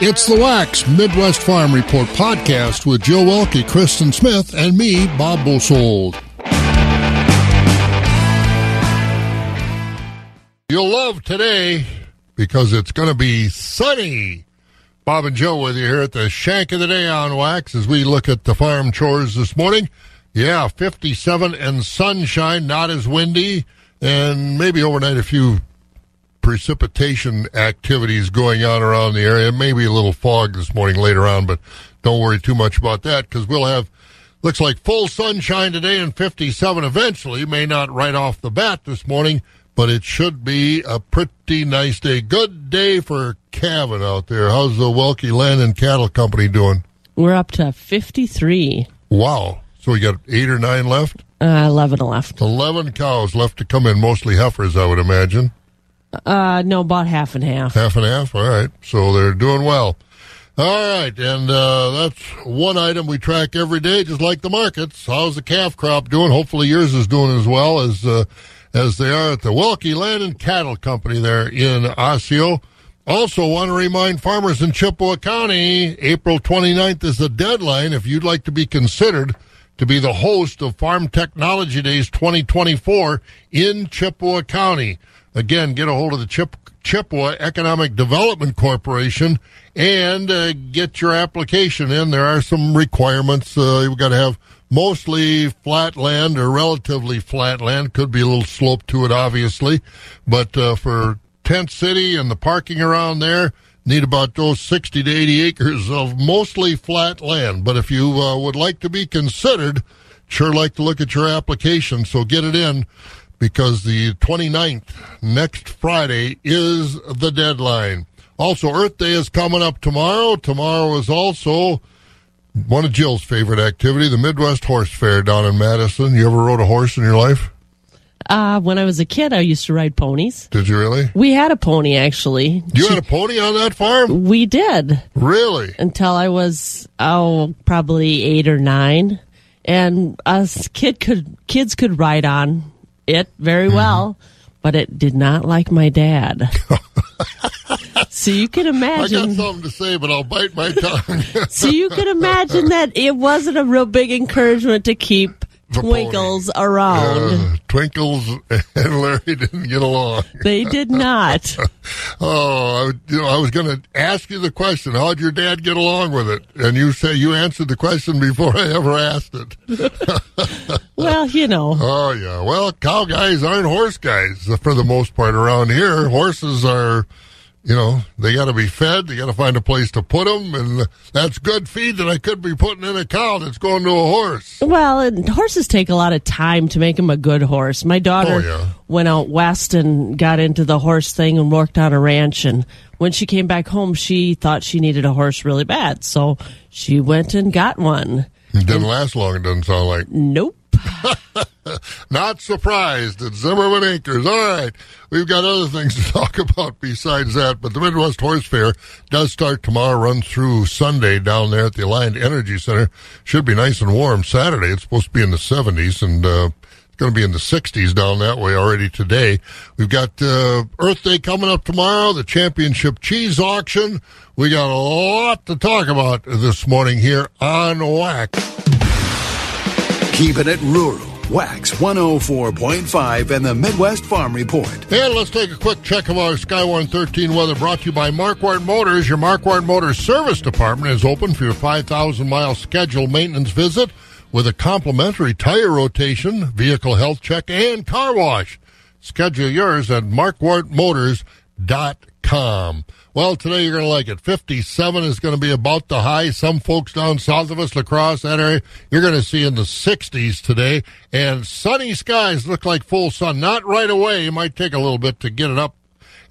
It's the Wax Midwest Farm Report podcast with Joe Welke, Kristen Smith, and me, Bob Bosold. You'll love today because it's going to be sunny. Bob and Joe with you here at the Shank of the Day on Wax as we look at the farm chores this morning. Yeah, 57 and sunshine, not as windy, and maybe overnight a few precipitation activities going on around the area. Maybe a little fog this morning later on, but don't worry too much about that because we'll have looks like full sunshine today and 57 eventually. May not right off the bat this morning, but it should be a pretty nice day. Good day for calving out there. How's the Welke Land and Cattle Company doing? We're up to 53. Wow. So we got eight or nine left? Uh, 11 left. 11 cows left to come in, mostly heifers, I would imagine. Uh, no, about half and half. Half and half. All right. So they're doing well. All right, and uh, that's one item we track every day, just like the markets. How's the calf crop doing? Hopefully, yours is doing as well as uh, as they are at the Welke Land and Cattle Company there in Osseo. Also, want to remind farmers in Chippewa County, April 29th is the deadline if you'd like to be considered to be the host of Farm Technology Days 2024 in Chippewa County. Again, get a hold of the Chip, Chippewa Economic Development Corporation and uh, get your application in. There are some requirements. Uh, you've got to have mostly flat land or relatively flat land. Could be a little slope to it, obviously. But uh, for Tent City and the parking around there, need about those 60 to 80 acres of mostly flat land. But if you uh, would like to be considered, sure like to look at your application. So get it in because the 29th, next Friday, is the deadline. Also, Earth Day is coming up tomorrow. Tomorrow is also one of Jill's favorite activity, the Midwest Horse Fair down in Madison. You ever rode a horse in your life? Uh, when I was a kid, I used to ride ponies. Did you really? We had a pony, actually. You she, had a pony on that farm? We did. Really? Until I was, oh, probably eight or nine. And us kid could kids could ride on it very mm-hmm. well, but it did not like my dad. so you can imagine. I got something to say, but I'll bite my tongue. so you can imagine that it wasn't a real big encouragement to keep Twinkles pony. around. Uh, Twinkles and Larry didn't get along. They did not. oh, I, you know, I was going to ask you the question: How'd your dad get along with it? And you say you answered the question before I ever asked it. well, you know. Oh yeah. Well, cow guys aren't horse guys for the most part around here. Horses are you know, they got to be fed. They got to find a place to put them, and that's good feed that I could be putting in a cow that's going to a horse. Well, and horses take a lot of time to make them a good horse. My daughter oh, yeah. went out west and got into the horse thing and worked on a ranch, and when she came back home, she thought she needed a horse really bad, so she went and got one. It didn't and, last long. It doesn't sound like. Nope. Not surprised at Zimmerman Acres. All right. We've got other things to talk about besides that, but the Midwest Horse Fair does start tomorrow, run through Sunday down there at the Alliant Energy Center. Should be nice and warm Saturday. It's supposed to be in the 70s and, uh, going to be in the 60s down that way already today. We've got uh, Earth Day coming up tomorrow, the championship cheese auction. We got a lot to talk about this morning here on Wax. Keeping it rural. Wax 104.5 and the Midwest Farm Report. And let's take a quick check of our Skywarn 13 weather brought to you by Marquardt Motors. Your Marquardt Motors service department is open for your 5,000 mile scheduled maintenance visit with a complimentary tire rotation, vehicle health check, and car wash. Schedule yours at marquardtmotors.com. Well, today you're going to like it. 57 is going to be about the high. Some folks down south of us, La Crosse, that area, you're going to see in the 60s today. And sunny skies look like full sun. Not right away. It might take a little bit to get it up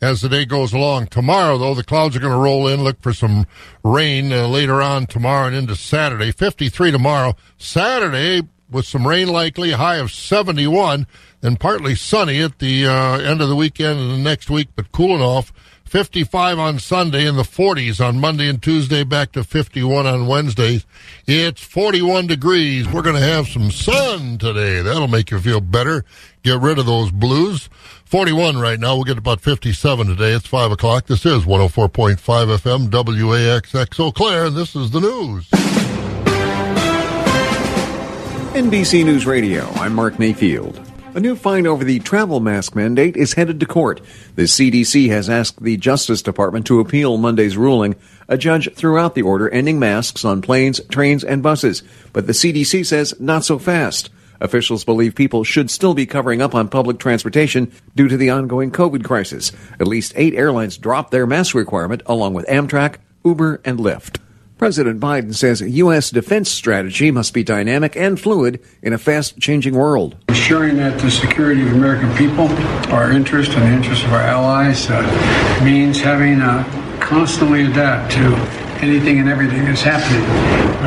as the day goes along. Tomorrow, though, the clouds are going to roll in. Look for some rain uh, later on tomorrow and into Saturday. 53 tomorrow. Saturday, with some rain likely, a high of 71, and partly sunny at the uh, end of the weekend and the next week, but cooling off 55 on Sunday, in the 40s on Monday and Tuesday, back to 51 on Wednesdays. It's 41 degrees. We're going to have some sun today. That'll make you feel better. Get rid of those blues. 41 right now. We'll get about 57 today. It's 5 o'clock. This is 104.5 FM WAXX Eau Claire, and this is the news. NBC News Radio, I'm Mark Mayfield. A new fine over the travel mask mandate is headed to court. The CDC has asked the Justice Department to appeal Monday's ruling. A judge threw out the order ending masks on planes, trains, and buses, but the CDC says not so fast. Officials believe people should still be covering up on public transportation due to the ongoing COVID crisis. At least eight airlines dropped their mask requirement, along with Amtrak, Uber, and Lyft. President Biden says U.S. defense strategy must be dynamic and fluid in a fast changing world. Ensuring that the security of American people, our interest and the interest of our allies, uh, means having to constantly adapt to anything and everything that's happening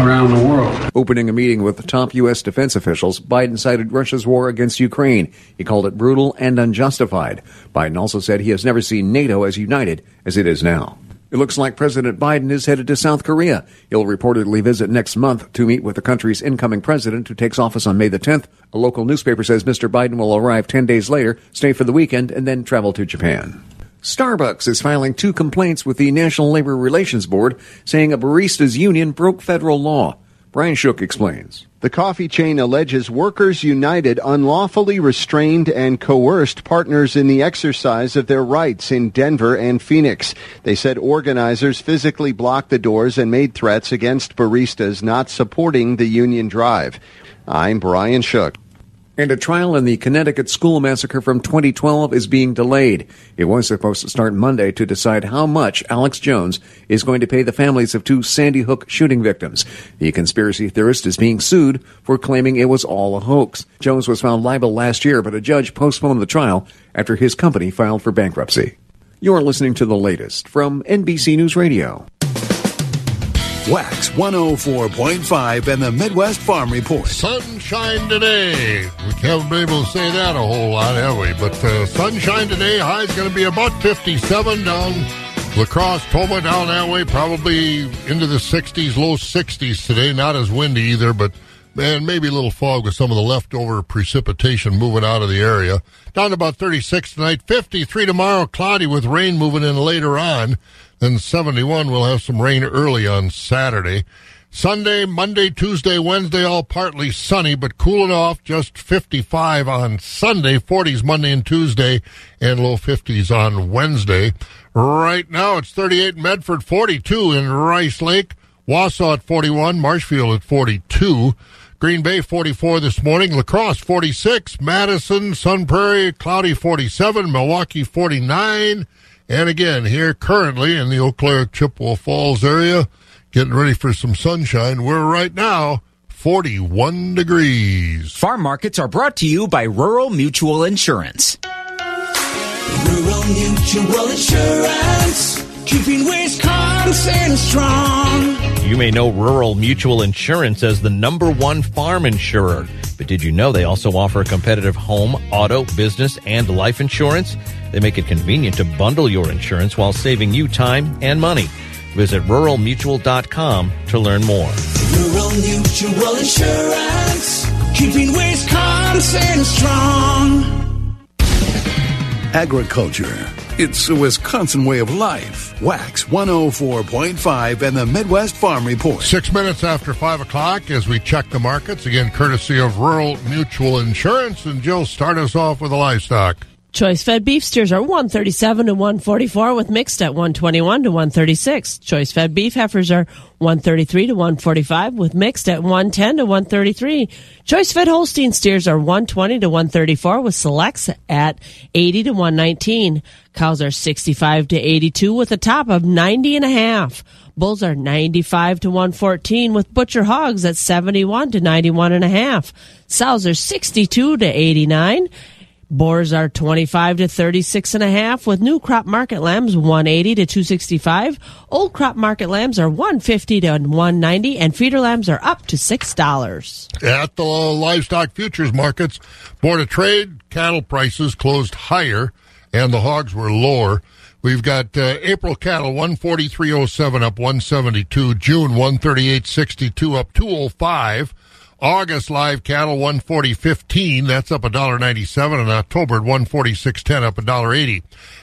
around the world. Opening a meeting with top U.S. defense officials, Biden cited Russia's war against Ukraine. He called it brutal and unjustified. Biden also said he has never seen NATO as united as it is now. It looks like President Biden is headed to South Korea. He'll reportedly visit next month to meet with the country's incoming president who takes office on May the 10th. A local newspaper says Mr. Biden will arrive 10 days later, stay for the weekend, and then travel to Japan. Starbucks is filing two complaints with the National Labor Relations Board saying a baristas union broke federal law. Brian Shook explains. The coffee chain alleges Workers United unlawfully restrained and coerced partners in the exercise of their rights in Denver and Phoenix. They said organizers physically blocked the doors and made threats against baristas not supporting the union drive. I'm Brian Shook and a trial in the Connecticut school massacre from 2012 is being delayed. It was supposed to start Monday to decide how much Alex Jones is going to pay the families of two Sandy Hook shooting victims. The conspiracy theorist is being sued for claiming it was all a hoax. Jones was found liable last year, but a judge postponed the trial after his company filed for bankruptcy. You're listening to the latest from NBC News Radio. Wax 104.5 and the Midwest Farm Report. Sunshine today. We haven't been able to say that a whole lot, have we? But uh, sunshine today. High is going to be about 57 down La Crosse, Tomah down that way, probably into the 60s, low 60s today. Not as windy either, but man, maybe a little fog with some of the leftover precipitation moving out of the area. Down about 36 tonight, 53 tomorrow, cloudy with rain moving in later on. Then 71, we'll have some rain early on Saturday. Sunday, Monday, Tuesday, Wednesday, all partly sunny, but cooling off. Just 55 on Sunday, 40s Monday and Tuesday, and low 50s on Wednesday. Right now, it's 38 in Medford, 42 in Rice Lake, Wausau at 41, Marshfield at 42. Green Bay 44 this morning, La Crosse 46, Madison, Sun Prairie, cloudy 47, Milwaukee 49, and again, here currently in the Eau Claire Chippewa Falls area, getting ready for some sunshine. We're right now 41 degrees. Farm markets are brought to you by Rural Mutual Insurance. Rural Mutual Insurance, keeping Wisconsin strong. You may know Rural Mutual Insurance as the number one farm insurer. But did you know they also offer competitive home, auto, business, and life insurance? They make it convenient to bundle your insurance while saving you time and money. Visit ruralmutual.com to learn more. Rural Mutual Insurance, keeping Wisconsin strong. Agriculture. It's a Wisconsin way of life. Wax 104.5 and the Midwest Farm Report. Six minutes after five o'clock as we check the markets, again, courtesy of Rural Mutual Insurance. And Jill, start us off with the livestock. Choice fed beef steers are 137 to 144 with mixed at 121 to 136. Choice fed beef heifers are 133 to 145 with mixed at 110 to 133. Choice fed Holstein steers are 120 to 134 with selects at 80 to 119. Cows are 65 to 82 with a top of 90 and a half. Bulls are 95 to 114 with butcher hogs at 71 to 91 and a half. Sows are 62 to 89 Boars are 25 to 36 and a half with new crop market lambs 180 to 265. Old crop market lambs are 150 to 190 and feeder lambs are up to $6. At the livestock futures markets, Board of Trade cattle prices closed higher and the hogs were lower. We've got uh, April cattle 143.07 up 172, June 138.62 up 205. August live cattle 140.15, that's up $1.97, and October at 146.10 up $1.80.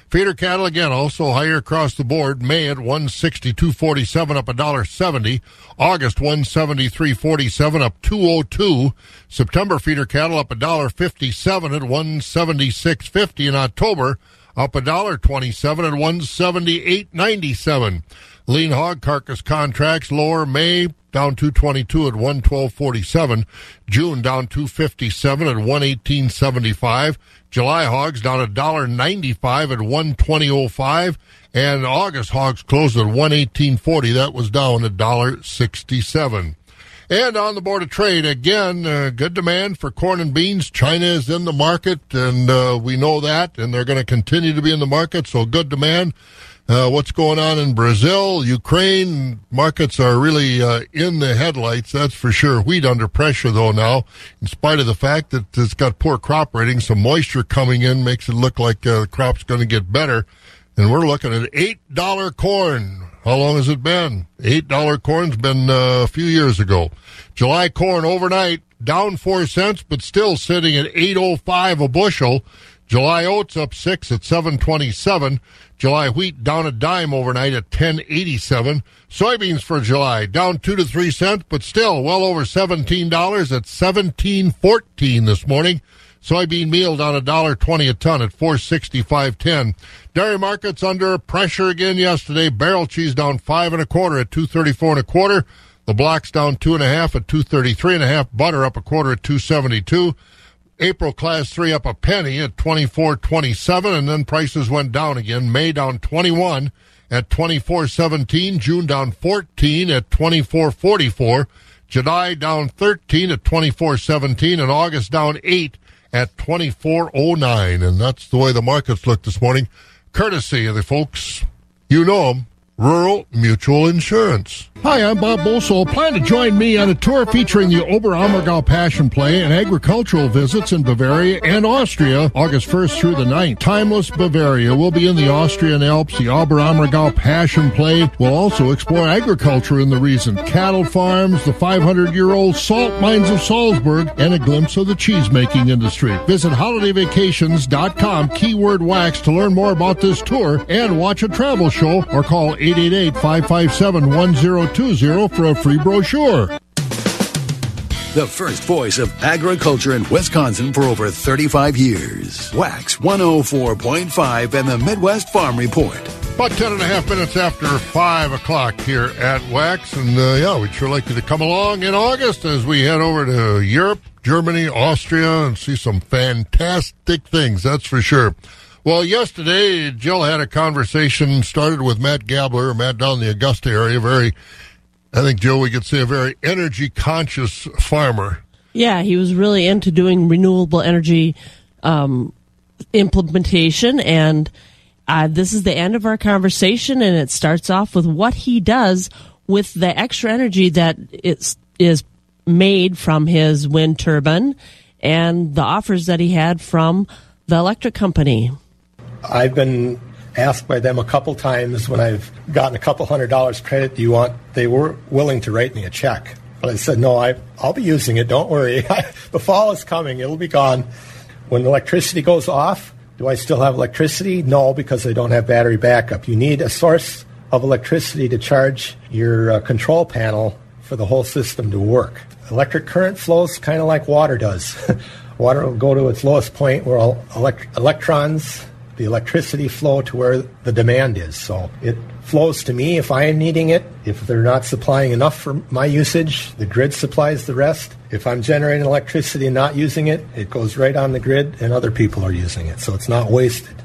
Feeder cattle again also higher across the board. May at 162.47 up $1.70. August 173.47 up 202. September feeder cattle up $1.57 at 176.50 in October up $1.27 at 178.97. Lean hog carcass contracts lower May down 222 at 112.47. June down 257 at 118.75. July hogs down a dollar 95 at 120.05. And August hogs closed at 118.40. That was down a dollar 67. And on the board of trade, again, uh, good demand for corn and beans. China is in the market, and uh, we know that, and they're going to continue to be in the market, so good demand. Uh, what's going on in Brazil, Ukraine, markets are really uh, in the headlights, that's for sure. Wheat under pressure, though, now, in spite of the fact that it's got poor crop ratings. Some moisture coming in makes it look like uh, the crop's going to get better. And we're looking at $8 corn. How long has it been? $8 corn's been uh, a few years ago. July corn overnight down 4 cents, but still sitting at 8.05 a bushel. July oats up 6 at 727. July wheat down a dime overnight at 1087. Soybeans for July down 2 to 3 cents, but still well over $17 at 1714 this morning. Soybean meal down a dollar twenty a ton at four sixty five ten. Dairy markets under pressure again yesterday. Barrel cheese down five and a quarter at two thirty four and a quarter. The blocks down two and a half at two thirty three and a half. Butter up a quarter at two seventy two. April class three up a penny at twenty four twenty seven, and then prices went down again. May down twenty one at twenty four seventeen. June down fourteen at twenty four forty four. July down thirteen at twenty four seventeen, and August down eight at twenty four oh nine. And that's the way the markets look this morning, courtesy of the folks you know them Rural Mutual Insurance. Hi, I'm Bob Bosold. Plan to join me on a tour featuring the Oberammergau Passion Play and agricultural visits in Bavaria and Austria, August 1st through the 9th. Timeless Bavaria will be in the Austrian Alps. The Oberammergau Passion Play will also explore agriculture in the region, cattle farms, the 500-year-old salt mines of Salzburg, and a glimpse of the cheese-making industry. Visit holidayvacations.com, keyword wax, to learn more about this tour and watch a travel show or call 888 557 1020 for a free brochure. The first voice of agriculture in Wisconsin for over 35 years. Wax 104.5 and the Midwest Farm Report. About 10 and a half minutes after 5 o'clock here at Wax. And uh, yeah, we'd sure like you to come along in August as we head over to Europe, Germany, Austria, and see some fantastic things, that's for sure. Well, yesterday, Jill had a conversation started with Matt Gabler, Matt down in the Augusta area. Very, I think, Joe, we could say a very energy conscious farmer. Yeah, he was really into doing renewable energy um, implementation. And uh, this is the end of our conversation. And it starts off with what he does with the extra energy that is, is made from his wind turbine and the offers that he had from the electric company. I've been asked by them a couple times when I've gotten a couple hundred dollars credit. Do you want? They were willing to write me a check, but I said no. I I'll be using it. Don't worry. the fall is coming. It'll be gone. When electricity goes off, do I still have electricity? No, because I don't have battery backup. You need a source of electricity to charge your uh, control panel for the whole system to work. Electric current flows kind of like water does. water will go to its lowest point where elect- electrons the electricity flow to where the demand is. So it flows to me if I am needing it. If they're not supplying enough for my usage, the grid supplies the rest. If I'm generating electricity and not using it, it goes right on the grid and other people are using it. So it's not wasted.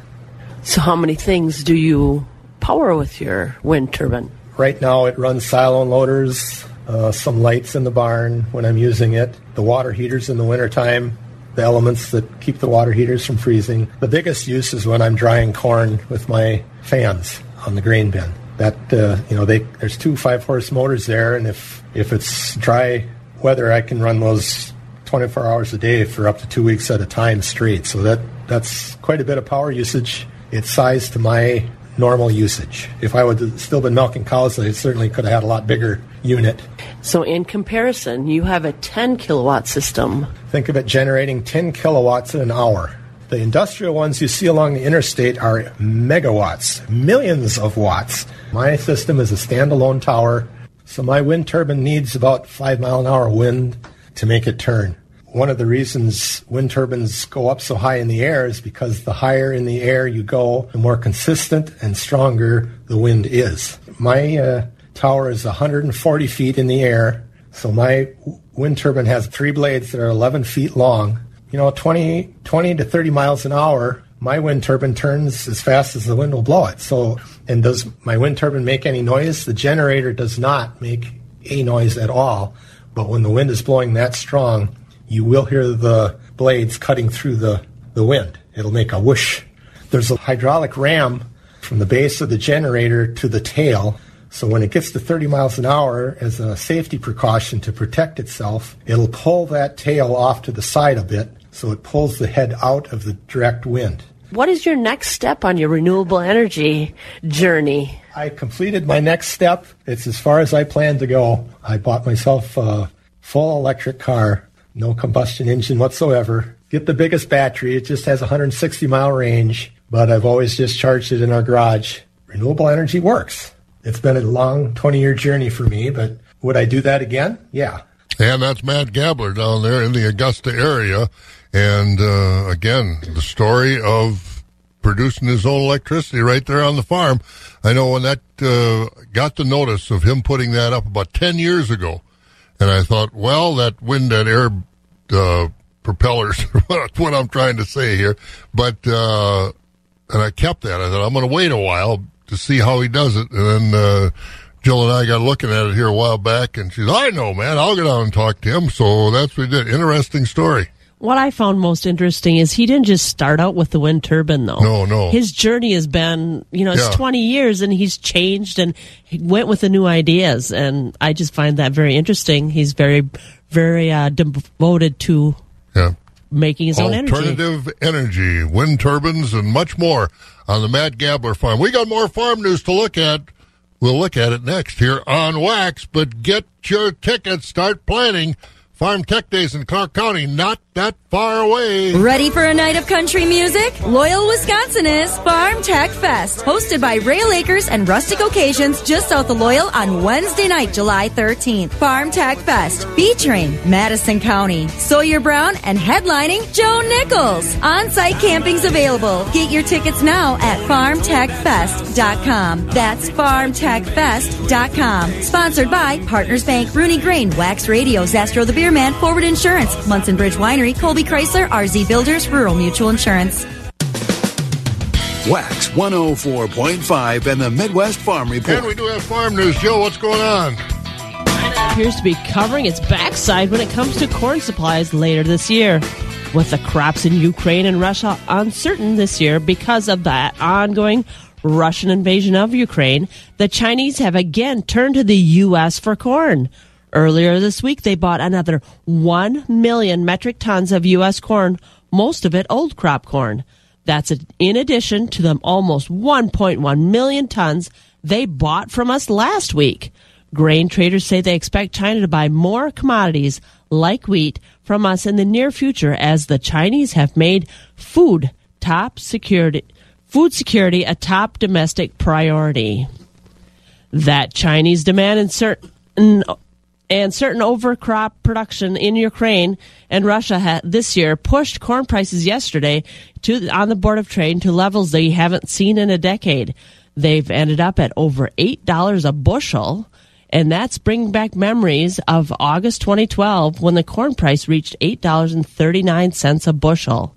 So how many things do you power with your wind turbine? Right now it runs silo loaders, uh, some lights in the barn when I'm using it, the water heaters in the wintertime, the elements that keep the water heaters from freezing. The biggest use is when I'm drying corn with my fans on the grain bin. That uh, you know, they, there's two five horse motors there, and if if it's dry weather, I can run those 24 hours a day for up to two weeks at a time straight. So that that's quite a bit of power usage. it's sized to my normal usage. If I would have still been milking cows, I certainly could have had a lot bigger unit. So, in comparison, you have a 10 kilowatt system. Think of it generating 10 kilowatts in an hour. The industrial ones you see along the interstate are megawatts, millions of watts. My system is a standalone tower, so my wind turbine needs about 5 mile an hour wind to make it turn. One of the reasons wind turbines go up so high in the air is because the higher in the air you go, the more consistent and stronger the wind is. My uh, tower is 140 feet in the air, so my wind turbine has three blades that are 11 feet long. You know, 20, 20 to 30 miles an hour, my wind turbine turns as fast as the wind will blow it. So, and does my wind turbine make any noise? The generator does not make a noise at all. But when the wind is blowing that strong, you will hear the blades cutting through the, the wind. It'll make a whoosh. There's a hydraulic ram from the base of the generator to the tail. So when it gets to 30 miles an hour, as a safety precaution to protect itself, it'll pull that tail off to the side a bit so it pulls the head out of the direct wind. What is your next step on your renewable energy journey? I completed my next step. It's as far as I planned to go. I bought myself a full electric car, no combustion engine whatsoever. Get the biggest battery. It just has 160 mile range, but I've always just charged it in our garage. Renewable energy works. It's been a long 20 year journey for me, but would I do that again? Yeah. And that's Matt Gabler down there in the Augusta area. And uh, again, the story of producing his own electricity right there on the farm. I know when that uh, got the notice of him putting that up about 10 years ago, and I thought, well, that wind and air uh, propellers, what I'm trying to say here. But, uh, and I kept that. I thought, I'm going to wait a while to see how he does it. And then, uh, Jill and I got looking at it here a while back, and she's, I know, man, I'll get out and talk to him. So that's what we did. Interesting story. What I found most interesting is he didn't just start out with the wind turbine, though. No, no. His journey has been, you know, it's Yeah. 20 years and he's changed and he went with the new ideas. And I just find that very interesting. He's very, very uh, devoted to Yeah. making his own energy. Alternative energy, wind turbines, and much more on the Matt Gabler farm. We got more farm news to look at. We'll look at it next here on Wax, but get your tickets. Start planning. Farm Tech Days in Clark County, not that far away. Ready for a night of country music? Loyal, Wisconsin is Farm Tech Fest, hosted by Roehl Acres and Rustic Occasions just south of Loyal on Wednesday night, July 13th. Farm Tech Fest, featuring Madison County, Sawyer Brown, and headlining Joe Nichols. On-site camping's available. Get your tickets now at farmtechfest.com. That's farmtechfest.com. Sponsored by Partners Bank, Rooney Grain, Wax Radio, Zastrow the Beer Man, Forward Insurance, Munson Bridge Winery, Colby Chrysler, RZ Builders, Rural Mutual Insurance. Wax 104.5 and the Midwest Farm Report. And we do have farm news. Joe, what's going on? appears to be covering its backside when it comes to corn supplies later this year. With the crops in Ukraine and Russia uncertain this year because of that ongoing Russian invasion of Ukraine, the Chinese have again turned to the U.S. for corn. Earlier this week, they bought another 1 million metric tons of U.S. corn, most of it old crop corn. That's in addition to the almost 1.1 million tons they bought from us last week. Grain traders say they expect China to buy more commodities like wheat from us in the near future as the Chinese have made food top security food security a top domestic priority. That Chinese demand in certain and certain overcrop production in Ukraine and Russia ha- this year pushed corn prices yesterday to on the board of trade to levels they haven't seen in a decade. They've ended up at over eight dollars a bushel, and that's bringing back memories of August 2012 when the corn price reached eight dollars and thirty nine cents a bushel.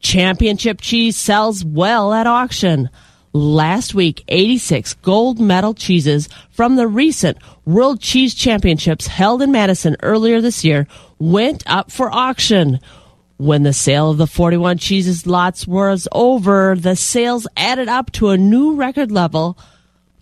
Championship cheese sells well at auction. Last week, 86 gold medal cheeses from the recent World Cheese Championships held in Madison earlier this year went up for auction. When the sale of the 41 cheeses lots was over, the sales added up to a new record level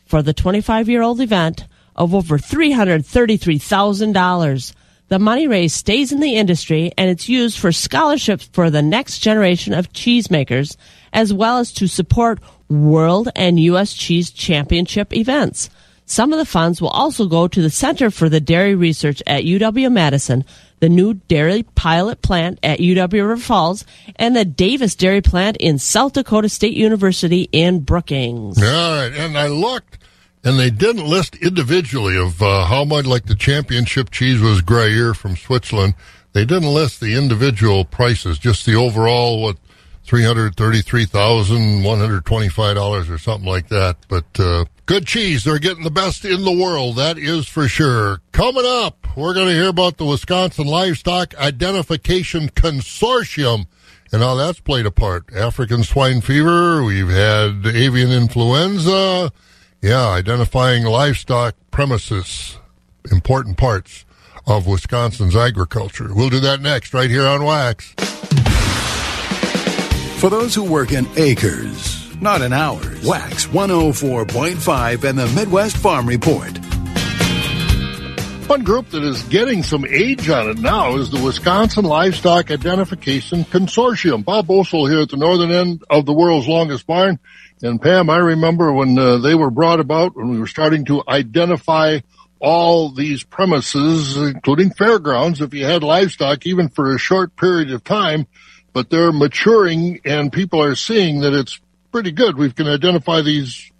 for the 25 year old event of over $333,000. The money raised stays in the industry and it's used for scholarships for the next generation of cheesemakers, as well as to support World and U.S. Cheese Championship events. Some of the funds will also go to the Center for the Dairy Research at UW Madison, the new dairy pilot plant at UW River Falls, and the Davis Dairy Plant in South Dakota State University in Brookings. All right, and I looked, and they didn't list individually of uh, how much, like the championship cheese was Gruyere from Switzerland. They didn't list the individual prices, just the overall what three hundred thirty-three thousand one hundred twenty-five dollars or something like that. But uh, good cheese, they're getting the best in the world, that is for sure. Coming up, we're going to hear about the Wisconsin Livestock Identification Consortium and how that's played a part. African swine fever, we've had avian influenza, yeah, identifying livestock premises, important parts of Wisconsin's agriculture. We'll do that next, right here on Wax. For those who work in acres, not in hours, Wax 104.5 and the Midwest Farm Report. One group that is getting some age on it now is the Wisconsin Livestock Identification Consortium. Bob Bosold here at the northern end of the world's longest barn. And Pam, I remember when uh, they were brought about, when we were starting to identify all these premises, including fairgrounds, if you had livestock, even for a short period of time, but they're maturing and people are seeing that it's pretty good. We can identify these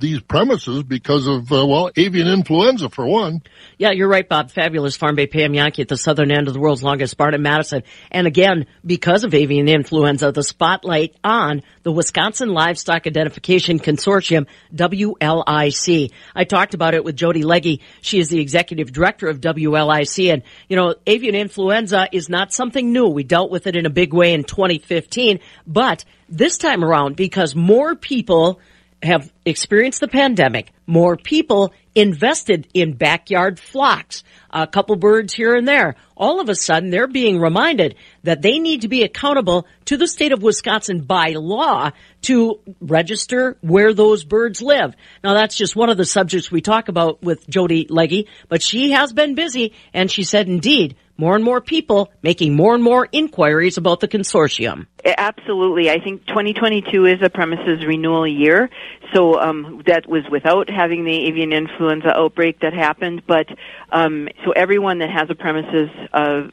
these premises because of uh, well avian influenza for one. Yeah, you're right, Bob. Fabulous Farm Babe Pam Jahnke at the southern end of the world's longest barn in Madison, and again because of avian influenza, the spotlight on the Wisconsin Livestock Identification Consortium (WLIC). I talked about it with Jody Legge. She is the executive director of WLIC, and you know avian influenza is not something new. We dealt with it in a big way in 2015, but this time around because more people have experienced the pandemic, more people invested in backyard flocks, a couple birds here and there. All of a sudden, they're being reminded that they need to be accountable to the state of Wisconsin by law to register where those birds live. Now, that's just one of the subjects we talk about with Jody Legge, but she has been busy, and she said, indeed, more and more people making more and more inquiries about the consortium. Absolutely. I think 2022 is a premises renewal year. So um, that was without having the avian influenza outbreak that happened. But um, so everyone that has a premises uh,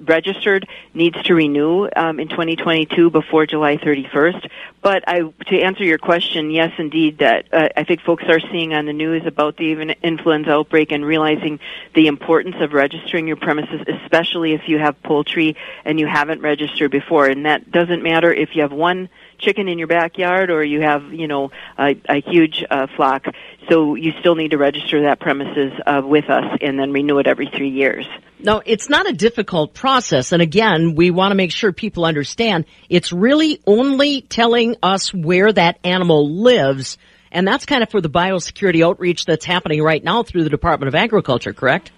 registered needs to renew um, in 2022 before July 31st. But I, to answer your question, yes, indeed, that uh, I think folks are seeing on the news about the avian influenza outbreak and realizing the importance of registering your premises, especially if you have poultry and you haven't registered before. And that doesn't matter if you have one chicken in your backyard or you have, you know, a, a huge uh, flock. So you still need to register that premises uh, with us and then renew it every three years. No, it's not a difficult process. And again, we want to make sure people understand it's really only telling us where that animal lives. And that's kind of for the biosecurity outreach that's happening right now through the Department of Agriculture, correct?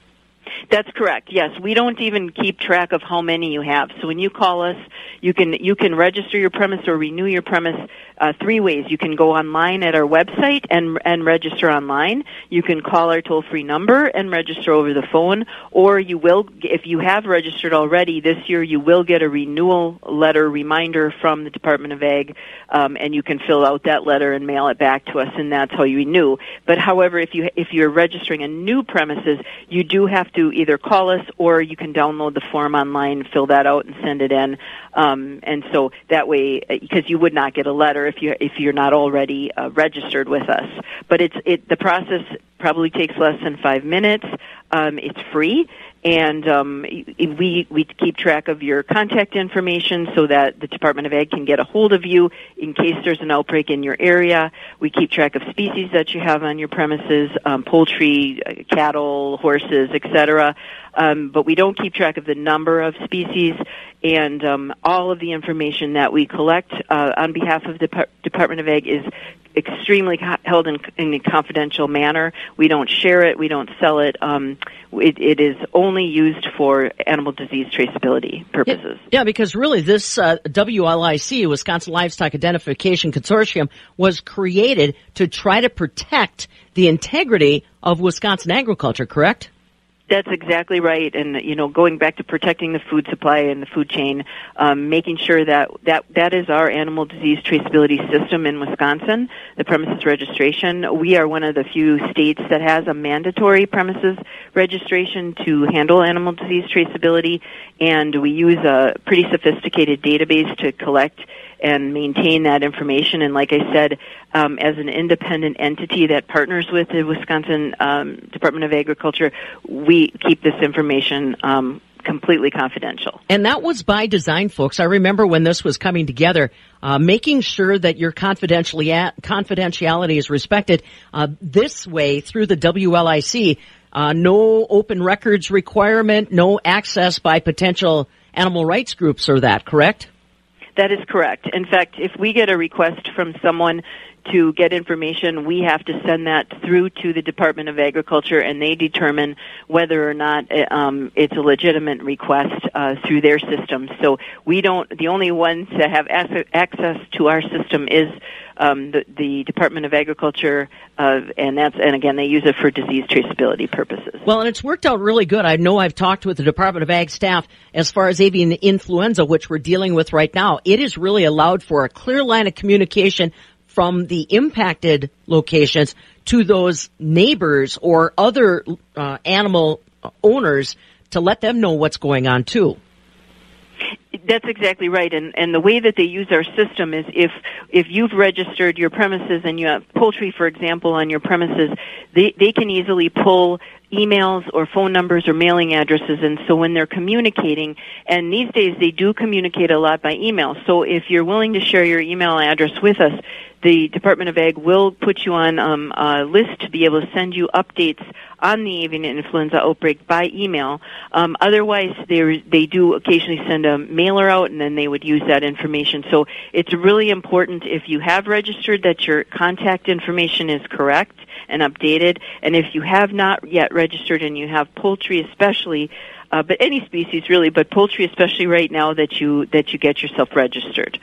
That's correct. Yes, we don't even keep track of how many you have. So when you call us, you can you can register your premise or renew your premise uh, three ways. You can go online at our website and and register online. You can call our toll free number and register over the phone, or you will if you have registered already this year. You will get a renewal letter reminder from the Department of Ag, um, and you can fill out that letter and mail it back to us, and that's how you renew. But however, if you if you're registering a new premises, you do have to either call us or you can download the form online, fill that out, and send it in. Um, and so that way, because you would not get a letter if you if you're not already uh, registered with us. But it's it the process probably takes less than five minutes. Um, it's free, and um, we we keep track of your contact information so that the Department of Ag can get a hold of you in case there's an outbreak in your area. We keep track of species that you have on your premises, um, poultry, uh, cattle, horses, etc. Um, but we don't keep track of the number of species and um, all of the information that we collect uh, on behalf of the Dep- Department of Ag is extremely co- held in, in, a confidential manner. We don't share it. We don't sell it. Um, it, it is only used for animal disease traceability purposes. Yeah, yeah because really this uh, WLIC, Wisconsin Livestock Identification Consortium, was created to try to protect the integrity of Wisconsin agriculture, correct? That's exactly right, and you know, going back to protecting the food supply and the food chain, um, making sure that that that is our animal disease traceability system in Wisconsin. The premises registration. We are one of the few states that has a mandatory premises registration to handle animal disease traceability, and we use a pretty sophisticated database to collect and maintain that information. And like I said, um, as an independent entity that partners with the Wisconsin um, Department of Agriculture, we keep this information um, completely confidential. And that was by design, folks. I remember when this was coming together, uh, making sure that your confidentiality is respected. Uh, this way, through the WLIC, uh, no open records requirement, no access by potential animal rights groups or that, correct? That is correct. In fact, if we get a request from someone to get information, we have to send that through to the Department of Agriculture, and they determine whether or not um, it's a legitimate request uh, through their system. So we don't. The only ones that have access to our system is um, the, the, Department of Agriculture, uh, and that's and again they use it for disease traceability purposes. Well, and it's worked out really good. I know I've talked with the Department of Ag staff as far as avian influenza, which we're dealing with right now. It has really allowed for a clear line of communication from the impacted locations to those neighbors or other uh, animal owners to let them know what's going on too. That's exactly right, and and the way that they use our system is if if you've registered your premises and you have poultry, for example, on your premises, they they can easily pull emails or phone numbers or mailing addresses and so when they're communicating and these days they do communicate a lot by email so if you're willing to share your email address with us the Department of Ag will put you on um, a list to be able to send you updates on the avian influenza outbreak by email. Um, otherwise, they they do occasionally send a mailer out, and then they would use that information. So it's really important if you have registered that your contact information is correct and updated, and if you have not yet registered and you have poultry, especially. Uh, but any species really, but poultry especially right now that you that you get yourself registered.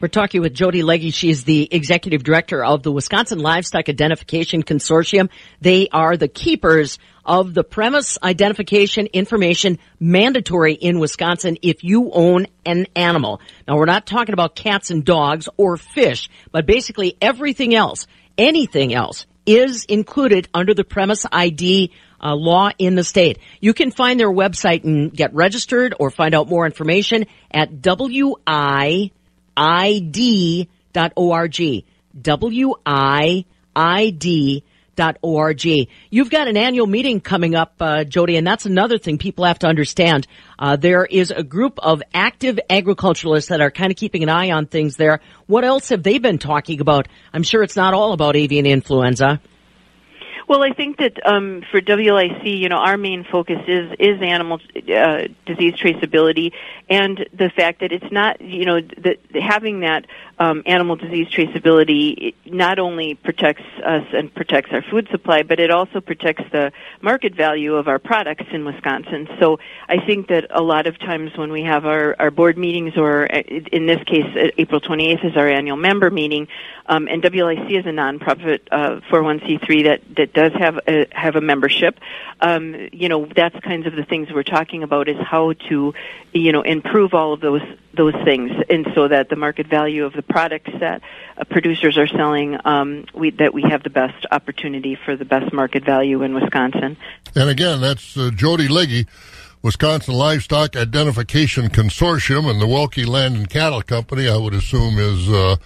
We're talking with Jody Legge. She is the executive director of the Wisconsin Livestock Identification Consortium. They are the keepers of the premise identification information mandatory in Wisconsin if you own an animal. Now we're not talking about cats and dogs or fish, but basically everything else, anything else is included under the premise ID uh, law in the state. You can find their website and get registered or find out more information at WI W-I-D.org. W-I-I-D org. You've got an annual meeting coming up, uh, Jody, and that's another thing people have to understand. Uh, there is a group of active agriculturalists that are kind of keeping an eye on things there. What else have they been talking about? I'm sure it's not all about avian influenza. Well, I think that um, for WLIC, you know, our main focus is is animal uh, disease traceability, and the fact that it's not, you know, that having that um, animal disease traceability not only protects us and protects our food supply, but it also protects the market value of our products in Wisconsin. So I think that a lot of times when we have our, our board meetings, or uh, in this case, uh, April 28th is our annual member meeting, um, and WLIC is a nonprofit uh, 401c3 that, that does have a, have a membership. Um, you know, that's kinds of the things we're talking about is how to, you know, improve all of those those things, and so that the market value of the products that uh, producers are selling, um, we, that we have the best opportunity for the best market value in Wisconsin. And again, that's uh, Jody Legge. Wisconsin Livestock Identification Consortium and the Welke Land and Cattle Company, I would assume, is uh,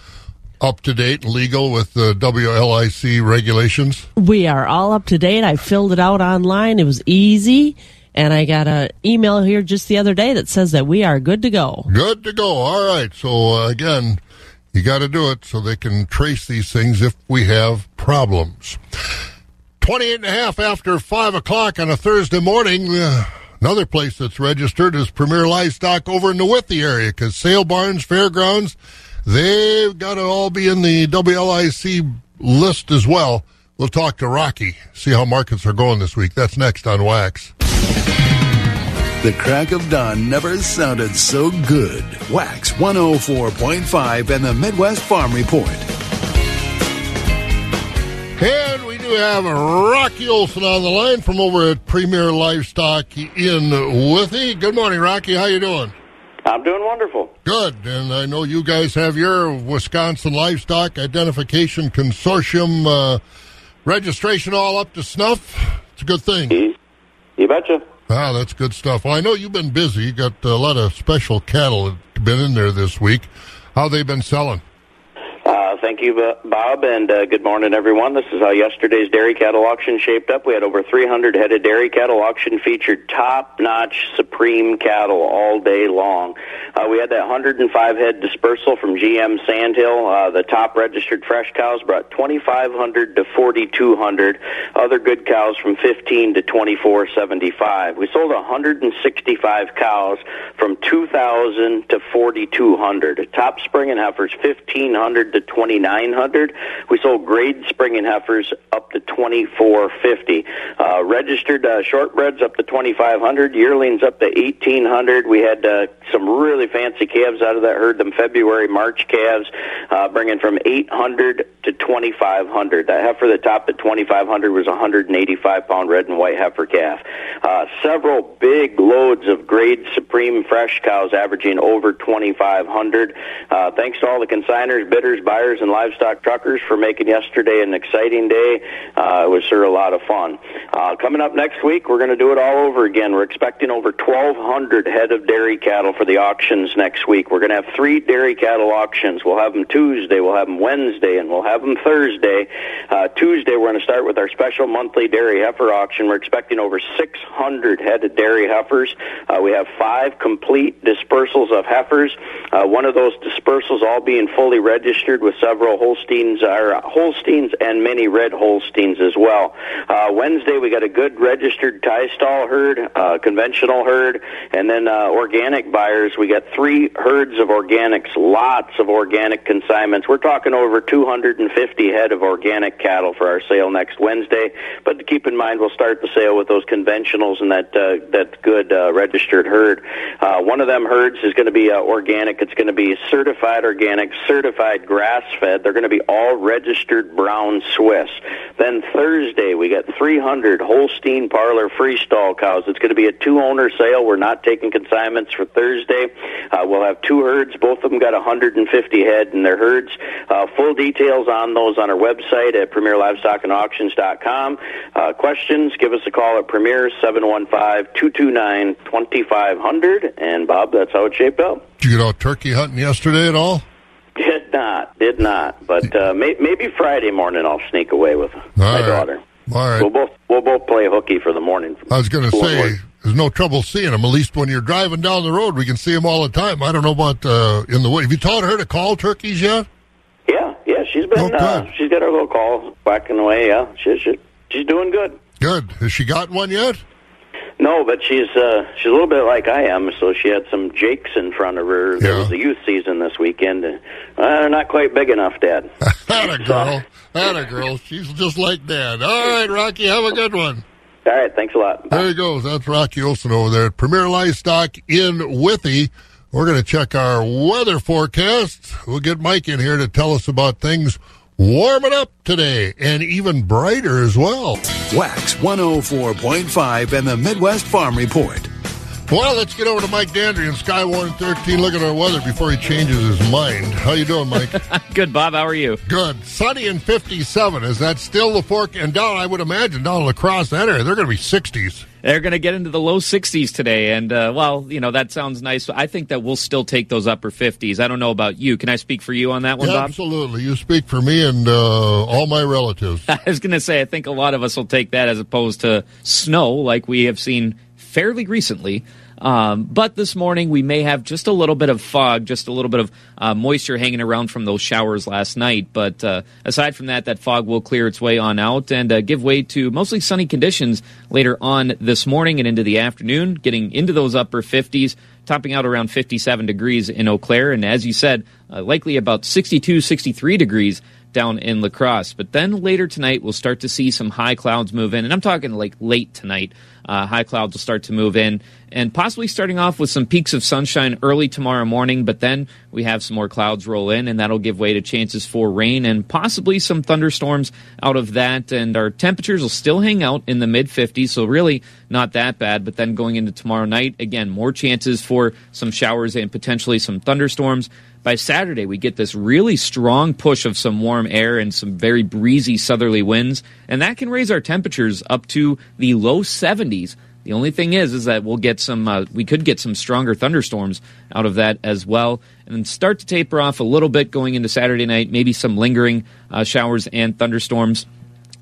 up to date and legal with the WLIC regulations? We are all up to date. I filled it out online. It was easy. And I got an email here just the other day that says that we are good to go. Good to go. All right. So, uh, again, you got to do it so they can trace these things if we have problems. 28 and a half after 5 o'clock on a Thursday morning. Uh, another place that's registered is Premier Livestock over in the Withee area because sale barns, fairgrounds, they've got to all be in the WLIC list as well. We'll talk to Rocky, see how markets are going this week. That's next on Wax. The crack of dawn never sounded so good. Wax 104.5 and the Midwest Farm Report. And we do have Rocky Olson on the line from over at Premier Livestock in Withee. Good morning, Rocky. How you doing? I'm doing wonderful. Good. And I know you guys have your Wisconsin Livestock Identification Consortium uh, registration all up to snuff. It's a good thing. You betcha. Ah, that's good stuff. Well, I know you've been busy. You got a lot of special cattle been in there this week. How they been selling? Uh, thank you, Bob, and uh, good morning, everyone. This is how yesterday's dairy cattle auction shaped up. We had over 300 headed dairy cattle auction, featured top-notch supreme cattle all day long. Uh, we had that 105 head dispersal from GM Sandhill. Uh, the top registered fresh cows brought 2,500 to 4,200. Other good cows from 15 to 2475. We sold 165 cows from 2,000 to 4,200. Top spring and heifers 1,500 to 2,900. We sold grade spring and heifers up to 2,450. Uh, registered uh, shortbreds up to 2,500. Yearlings up to 1,800. We had uh, some really fancy calves out of that herd, them February, March calves, uh, bringing from 800 to 2,500. That heifer that topped at 2,500 was a 185 pound red and white heifer calf. Uh, several big loads of grade supreme fresh cows averaging over 2,500. Uh, thanks to all the consigners, bidders, buyers, and livestock truckers for making yesterday an exciting day. Uh, it was sure a lot of fun. Uh, coming up next week, we're going to do it all over again. We're expecting over 1,200 head of dairy cattle for the auctions next week. We're going to have three dairy cattle auctions. We'll have them Tuesday, we'll have them Wednesday, and we'll have them Thursday. Uh, Tuesday, we're going to start with our special monthly dairy heifer auction. We're expecting over 600 head of dairy heifers. Uh, we have five complete dispersals of heifers. Uh, one of those dispersals all being fully registered with several Holsteins, or Holsteins and many red Holsteins as well. Uh, Wednesday, we got a good registered tie stall herd, uh, conventional herd, and then uh, organic buyers. We got three herds of organics, lots of organic consignments. We're talking over 250 head of organic cattle for our sale next Wednesday. But keep in mind, we'll start the sale with those conventionals and that uh, that good uh, registered herd. Uh, one of them herds is going to be uh, organic. It's going to be certified organic, certified grass fed. They're going to be all registered brown Swiss. Then Thursday, we got 300 Holstein parlor freestall cows. It's going to be a two owner sale. We're not taking consignments for Thursday. Uh, we'll have two herds. Both of them got 150 head in their herds. Uh, full details on those on our website at premierlivestockandauctions.com. Uh, questions, give us a call at Premier 715-229-2500. And Bob, that's how it shaped up. Did you get out turkey hunting yesterday at all? Did not, did not. But uh, may, maybe Friday morning I'll sneak away with my right. daughter. All right. We'll both we'll both play hooky for the morning. I was going to say, there's no trouble seeing them. At least when you're driving down the road, we can see them all the time. I don't know about uh, in the way. Have you taught her to call turkeys yet? Yeah, yeah, she's been. Oh, uh, she's got her little call whacking away. Yeah, she, she, she's doing good. Good. Has she got one yet? No, but she's uh, she's a little bit like I am. So she had some jakes in front of her. There Yeah. was a youth season this weekend. And, uh, they're not quite big enough, Dad. That a girl. That a girl. She's just like Dad. All right, Rocky, have a good one. All right, thanks a lot. There he goes. That's Rocky Olson over there at Premier Livestock in Withee. We're going to check our weather forecast. We'll get Mike in here to tell us about things warming up today and even brighter as well. Wax 104.5 and the Midwest Farm Report. Well, let's get over to Mike Dandry and Skywarn 13. Look at our weather before he changes his mind. How you doing, Mike? Good, Bob. How are you? Good. Sunny and 57. Is that still the fork? And down, I would imagine, down Crosse, that area, they're going to be 60s. They're going to get into the low 60s today. And, uh, well, you know, that sounds nice. I think that we'll still take those upper 50s. I don't know about you. Can I speak for you on that one, Yeah, Bob? absolutely. You speak for me and uh, all my relatives. I was going to say, I think a lot of us will take that as opposed to snow like we have seen fairly recently. Um, but this morning we may have just a little bit of fog, just a little bit of uh, moisture hanging around from those showers last night. But uh, aside from that, that fog will clear its way on out and uh, give way to mostly sunny conditions later on this morning and into the afternoon, getting into those upper 50s topping out around 57 degrees in Eau Claire. And as you said, uh, likely about 62, 63 degrees down in La Crosse But then later tonight, we'll start to see some high clouds move in. And I'm talking like late tonight. Uh, high clouds will start to move in and possibly starting off with some peeks of sunshine early tomorrow morning, but then we have some more clouds roll in, and that'll give way to chances for rain and possibly some thunderstorms out of that. And our temperatures will still hang out in the mid 50s, so really not that bad. But then going into tomorrow night, again, more chances for some showers and potentially some thunderstorms. By Saturday, we get this really strong push of some warm air and some very breezy southerly winds, and that can raise our temperatures up to the low 70s the only thing is, is that we'll get some, uh, we could get some stronger thunderstorms out of that as well, and then start to taper off a little bit going into Saturday night. Maybe some lingering uh, showers and thunderstorms.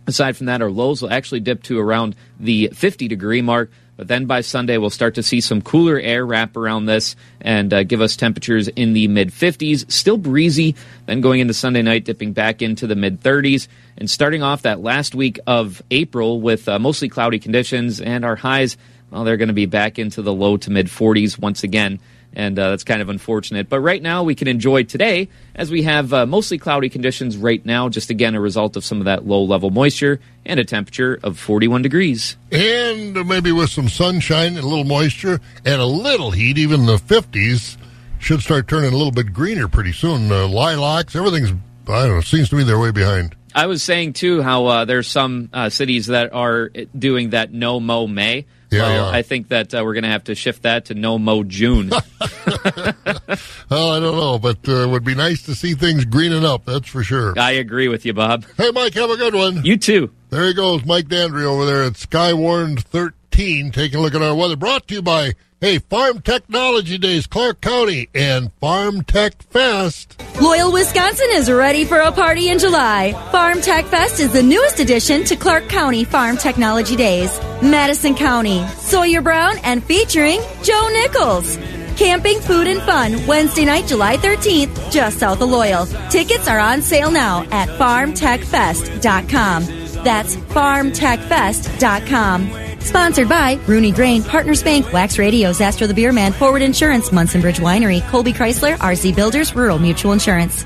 Aside from that, our lows will actually dip to around the 50 degree mark. But then by Sunday, we'll start to see some cooler air wrap around this and uh, give us temperatures in the mid 50s. Still breezy. Then going into Sunday night, dipping back into the mid 30s. And starting off that last week of April with uh, mostly cloudy conditions and our highs, well, they're going to be back into the low to mid 40s once again. And uh, that's kind of unfortunate. But right now, we can enjoy today as we have uh, mostly cloudy conditions right now, just again a result of some of that low level moisture and a temperature of 41 degrees. And maybe with some sunshine and a little moisture and a little heat, even the 50s should start turning a little bit greener pretty soon. Uh, lilacs, everything's, I don't know, seems to me they're way behind. I was saying too how uh, there's some uh, cities that are doing that no mow May. Yeah, well, yeah. I think that uh, we're going to have to shift that to no mow June. well, I don't know, but uh, it would be nice to see things greening up. That's for sure. I agree with you, Bob. Hey, Mike, have a good one. You too. There he goes, Mike Dandry over there at Skywarn 13, taking a look at our weather. Brought to you by, hey, Farm Technology Days, Clark County, and Farm Tech Fest. Loyal, Wisconsin is ready for a party in July. Farm Tech Fest is the newest addition to Clark County Farm Technology Days. Madison County, Sawyer Brown, and featuring Joe Nichols. Camping, food, and fun Wednesday night, July 13th, just south of Loyal. Tickets are on sale now at farmtechfest.com. That's farmtechfest.com. Sponsored by Rooney Grain, Partners Bank, Wax Radios, Astro the Beer Man, Forward Insurance, Munson Bridge Winery, Colby Chrysler, RC Builders, Rural Mutual Insurance.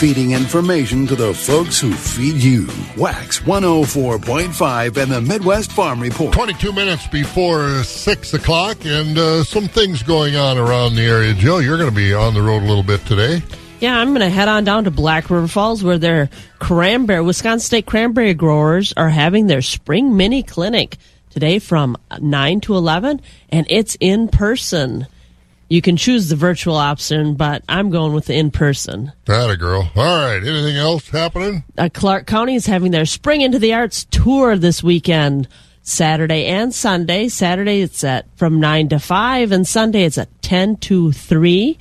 Feeding information to the folks who feed you. Wax 104.5 and the Midwest Farm Report. 22 minutes before 6 o'clock, and uh, some things going on around the area. Joe, you're going to be on the road a little bit today. Yeah, I'm going to head on down to Black River Falls where their cranberry, Wisconsin State cranberry growers are having their spring mini clinic today from 9 to 11, and it's in person. You can choose the virtual option, but I'm going with the in person. That a girl. All right. Anything else happening? Uh, Clark County is having their Spring into the Arts tour this weekend, Saturday and Sunday. Saturday it's at from 9 to 5, and Sunday it's at 10 to 3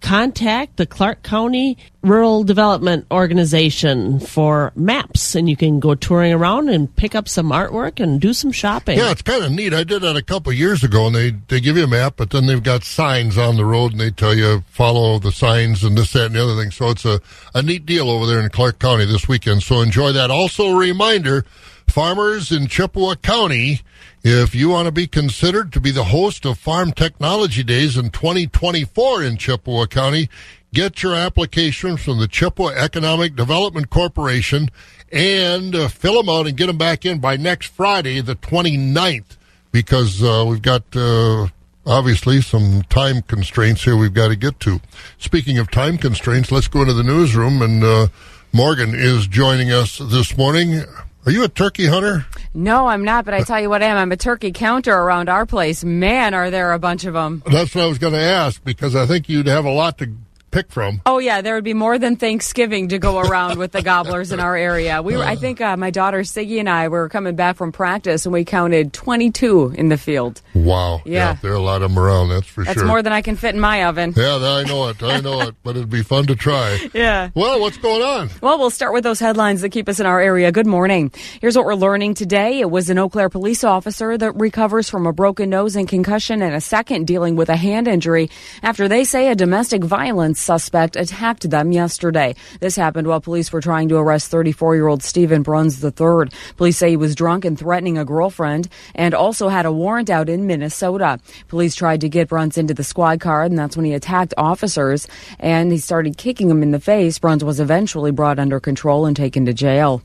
contact the Clark County Rural Development Organization for maps, and you can go touring around and pick up some artwork and do some shopping. Yeah, it's kind of neat. I did that a couple years ago, and they they give you a map, but then they've got signs on the road, and they tell you follow the signs and this, that, and the other thing. So it's a a neat deal over there in Clark County this weekend. So enjoy that. Also, a reminder. Farmers in Chippewa County, if you want to be considered to be the host of Farm Technology Days in 2024 in Chippewa County, get your application from the Chippewa Economic Development Corporation and uh, fill them out and get them back in by next Friday, the 29th, because uh, we've got uh, obviously some time constraints here we've got to get to. Speaking of time constraints, let's go into the newsroom, and uh, Morgan is joining us this morning. Are you a turkey hunter? No, I'm not, but I tell you what I am. I'm a turkey counter around our place. Man, are there a bunch of them. That's what I was going to ask because I think you'd have a lot to pick from. Oh yeah, there would be more than Thanksgiving to go around with the gobblers in our area. We were, I think, uh, my daughter Siggy and I were coming back from practice, and we counted 22 in the field. Wow. Yeah. there are a lot of them around. That's for That's sure. That's more than I can fit in my oven. yeah, I know it. I know it. But it'd be fun to try. Yeah. Well, what's going on? Well, we'll start with those headlines that keep us in our area. Good morning. Here's what we're learning today. It was an Eau Claire police officer that recovers from a broken nose and concussion and a second dealing with a hand injury after they say a domestic violence suspect attacked them yesterday. This happened while police were trying to arrest 34 year old Stephen Bruns III. Police say he was drunk and threatening a girlfriend and also had a warrant out in Minnesota. Police tried to get Bruns into the squad car and that's when he attacked officers and he started kicking him in the face. Bruns was eventually brought under control and taken to jail.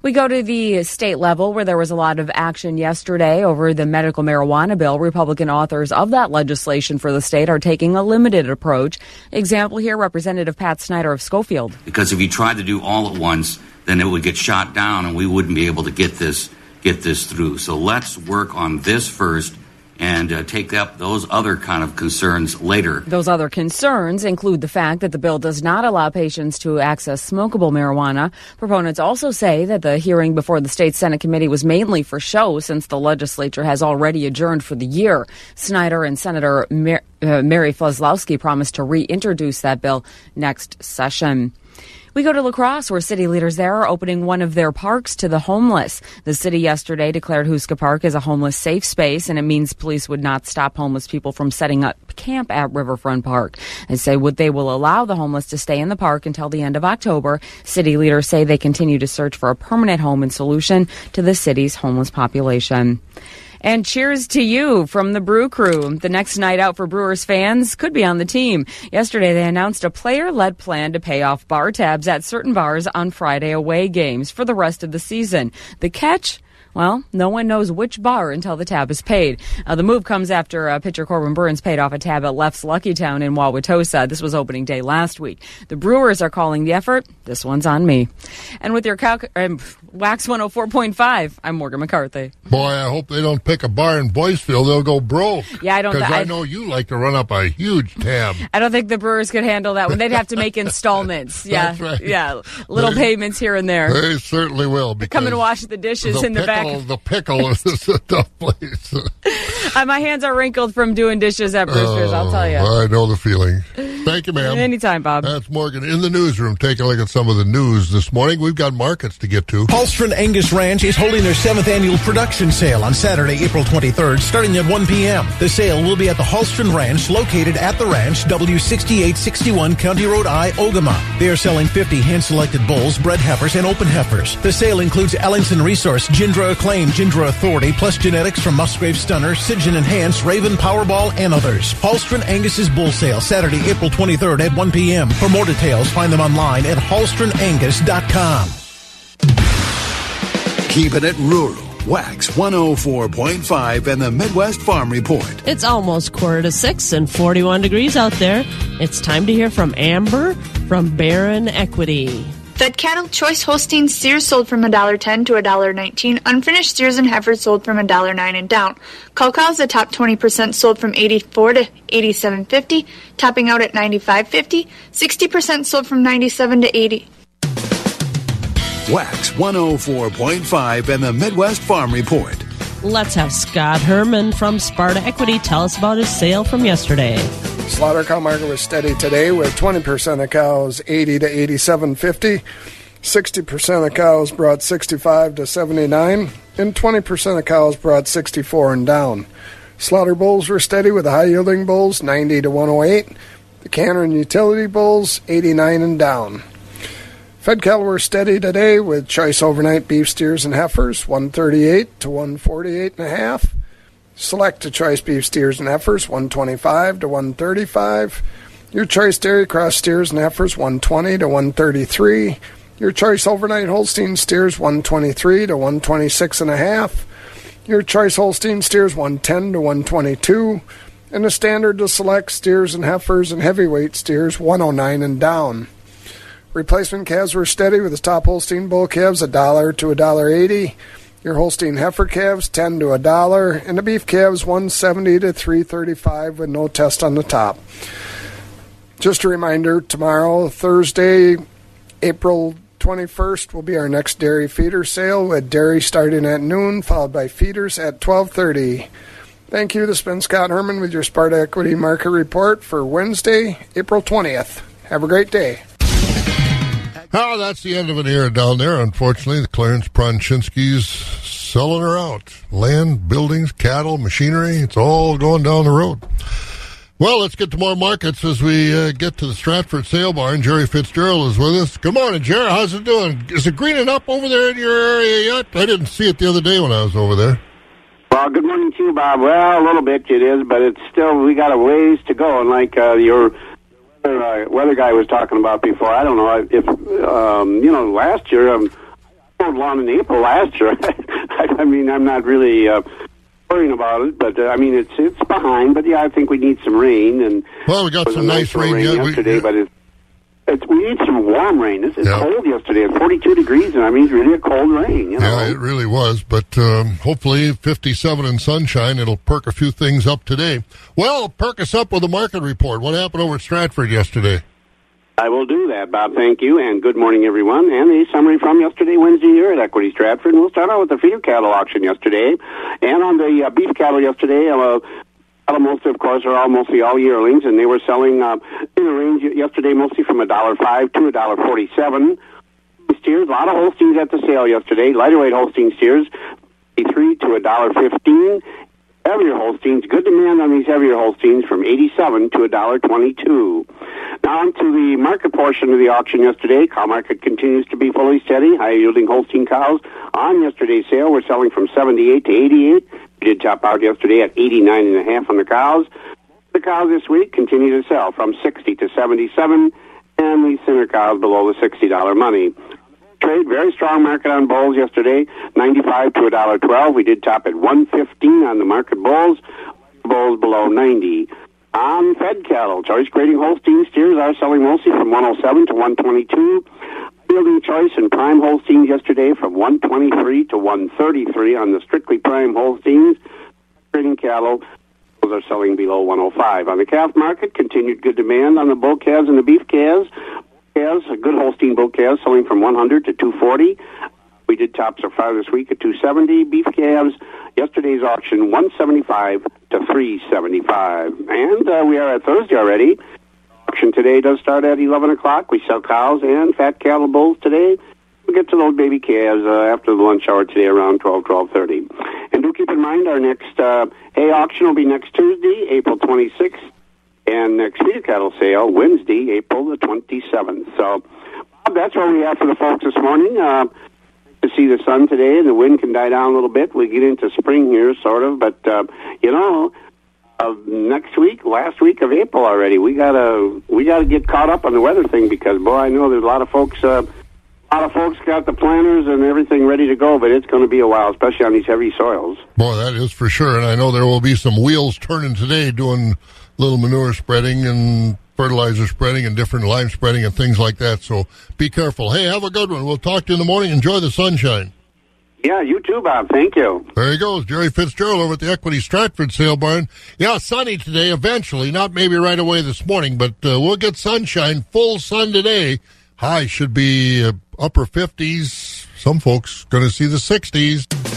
We go to the state level where there was a lot of action yesterday over the medical marijuana bill. Republican authors of that legislation for the state are taking a limited approach. Example here, Representative Pat Snyder of Schofield. Because if you tried to do all at once, then it would get shot down and we wouldn't be able to get this get this through. So let's work on this first and uh, take up those other kind of concerns later. Those other concerns include the fact that the bill does not allow patients to access smokable marijuana. Proponents also say that the hearing before the state Senate committee was mainly for show since the legislature has already adjourned for the year. Snyder and Senator uh, Mary Felzkowski promised to reintroduce that bill next session. We go to La Crosse, where city leaders there are opening one of their parks to the homeless. The city yesterday declared Houska Park as a homeless safe space, and it means police would not stop homeless people from setting up camp at Riverfront Park. They say what they will allow the homeless to stay in the park until the end of October. City leaders say they continue to search for a permanent home and solution to the city's homeless population. And cheers to you from the Brew Crew. The next night out for Brewers fans could be on the team. Yesterday, they announced a player led plan to pay off bar tabs at certain bars on Friday away games for the rest of the season. The catch? Well, no one knows which bar until the tab is paid. Uh, the move comes after uh, pitcher Corbin Burnes paid off a tab at Leff's Lucky Town in Wauwatosa. This was opening day last week. The Brewers are calling the effort, this one's on me. And with your cal- um, Wax 104.5, I'm Morgan McCarthy. Boy, I hope they don't pick a bar in Boyceville. They'll go broke. Yeah, I don't Because th- I know you like to run up a huge tab. I don't think the Brewers could handle that one. They'd have to make installments. Yeah, That's right. yeah, little They- payments here and there. They certainly will. Come and wash the dishes in the back. Pickle, The pickle is a tough place. Uh, my hands are wrinkled from doing dishes at Brewster's. I'll tell you. Oh, I know the feeling. Thank you, ma'am. Anytime, Bob. That's Morgan in the newsroom. Taking a look at some of the news this morning. We've got markets to get to. Holstron Angus Ranch is holding their seventh annual production sale on Saturday, April 23rd, starting at 1 p.m. The sale will be at the Holstron Ranch, located at the ranch, W6861 County Road I, Ogema. They are selling 50 hand-selected bulls, bred heifers, and open heifers. The sale includes Ellingson Resource, Gindra Acclaim, Gindra Authority, plus genetics from Musgrave Stunner, SydGen Enhance, Raven Powerball, and others. Holstron Angus's bull sale, Saturday, April 23rd at 1 p.m. For more details, find them online at holstronangus.com. Keeping it rural. Wax 104.5 and the Midwest Farm Report. It's almost quarter to six and 41 degrees out there. It's time to hear from Amber from Barron Equity. Fed cattle choice Holstein steers sold from $1.10 to $1.19. Unfinished steers and heifers sold from $1.09 and down. Cull cows, the top 20% sold from 84 to 87.50, topping out at 95.50. 60% sold from 97 to 80. Wax 104.5 and the Midwest Farm Report. Let's have Scott Herman from Sparta Equity tell us about his sale from yesterday. Slaughter cow market was steady today with 20% of cows 80 to 87.50, 60% of cows brought 65 to 79, and 20% of cows brought 64 and down. Slaughter bulls were steady with the high yielding bulls 90 to 108, the canner and utility bulls 89 and down. Fed cattle were steady today with choice overnight beef steers and heifers 138 to 148 and a half. Select to choice beef steers and heifers 125 to 135. Your choice dairy cross steers and heifers 120 to 133. Your choice overnight Holstein steers 123 to 126 and a half. Your choice Holstein steers 110 to 122. And the standard to select steers and heifers and heavyweight steers 109 and down. Replacement calves were steady with the top Holstein bull calves a dollar to a dollar eighty. Your Holstein heifer calves ten to a dollar, and the beef calves one seventy to three thirty five with no test on the top. Just a reminder: tomorrow, Thursday, April twenty first, will be our next dairy feeder sale with dairy starting at noon, followed by feeders at twelve thirty. Thank you. This has been Scott Herman with your Sparta Equity Market Report for Wednesday, April twentieth. Have a great day. Oh, that's the end of an era down there. Unfortunately, the Clarence Pronchinsky's selling her out. Land, buildings, cattle, machinery, it's all going down the road. Well, let's get to more markets as we uh, get to the Stratford Sale Barn. Jerry Fitzgerald is with us. Good morning, Jerry. How's it doing? Is it greening up over there in your area yet? I didn't see it the other day when I was over there. Well, good morning to you, Bob. Well, a little bit it is, but it's still we got a ways to go. And like uh, your weather, uh, weather guy was talking about before, I don't know if um, you know last year um, mowed lawn in April last year. I mean, I'm not really uh, worrying about it, but uh, I mean, it's it's behind. But yeah, I think we need some rain. And well, we got some nice rain. We- yesterday, yeah. but it's. It's, we need some warm rain. It's, it's Yeah. cold yesterday. It's 42 degrees, and I mean, it's really a cold rain. You know? Yeah, it really was. But um, hopefully, 57 and sunshine, it'll perk a few things up today. Well, perk us up with a market report. What happened over at Stratford yesterday? I will do that, Bob. Thank you, and good morning, everyone. And a summary from yesterday, Wednesday here at Equity Stratford. We'll start out with the feeder cattle auction yesterday, and on the uh, beef cattle yesterday. Uh, mostly, of course, are all mostly all yearlings, and they were selling uh, in the range yesterday, mostly from a dollar five to a dollar forty-seven. Steers, a lot of Holsteins at the sale yesterday. Lighter weight Holstein steers, three to a dollar fifteen. Heavier Holsteins, good demand on these heavier Holsteins from 87 to a dollar 22. Now on to the market portion of the auction yesterday. Cow market continues to be fully steady. High yielding Holstein cows on yesterday's sale were selling from 78 to 88 did top out yesterday at 89 and a half on the cows. The cows this week continue to sell from 60 to 77, and the center cows below the $60 money. Trade very strong market on bulls yesterday, 95 to a dollar 12. We did top at 115 on the market bulls, bulls below 90. On fed cattle, choice grading Holstein steers are selling mostly from 107 to 122. Building choice in prime Holsteins yesterday from 123 to 133 on the strictly prime Holsteins. Trading cattle are selling below 105. On the calf market, continued good demand on the bull calves and the beef calves. Calves, a good Holstein bull calves selling from 100 to 240. We did tops of far this week at 270. Beef calves, yesterday's auction, 175 to 375. And uh, we are at Thursday already. Auction today does start at 11 o'clock. We sell cows and fat cattle bulls today. We'll get to those baby calves uh, after the lunch hour today around 12, 12.30. And do keep in mind our next uh, hay auction will be next Tuesday, April 26th and next feeder cattle sale Wednesday, April the 27th. So, Bob, that's what we have for the folks this morning. Uh, to see the sun today, and the wind can die down a little bit. We get into spring here, sort of, but uh, you know, uh, next week, last week of April already, we gotta we gotta get caught up on the weather thing because boy, I know there's a lot of folks. Uh, a lot of folks got the planters and everything ready to go, but it's going to be a while, especially on these heavy soils. Boy, that is for sure. And I know there will be some wheels turning today doing little manure spreading and fertilizer spreading and different lime spreading and things like that. So be careful. Hey, have a good one. We'll talk to you in the morning. Enjoy the sunshine. Yeah, you too, Bob. Thank you. There he goes, Jerry Fitzgerald over at the Equity Stratford sale barn. Yeah, sunny today, eventually. Not maybe right away this morning, but uh, we'll get sunshine, full sun today. High should be uh, upper 50s. Some folks going to see the 60s.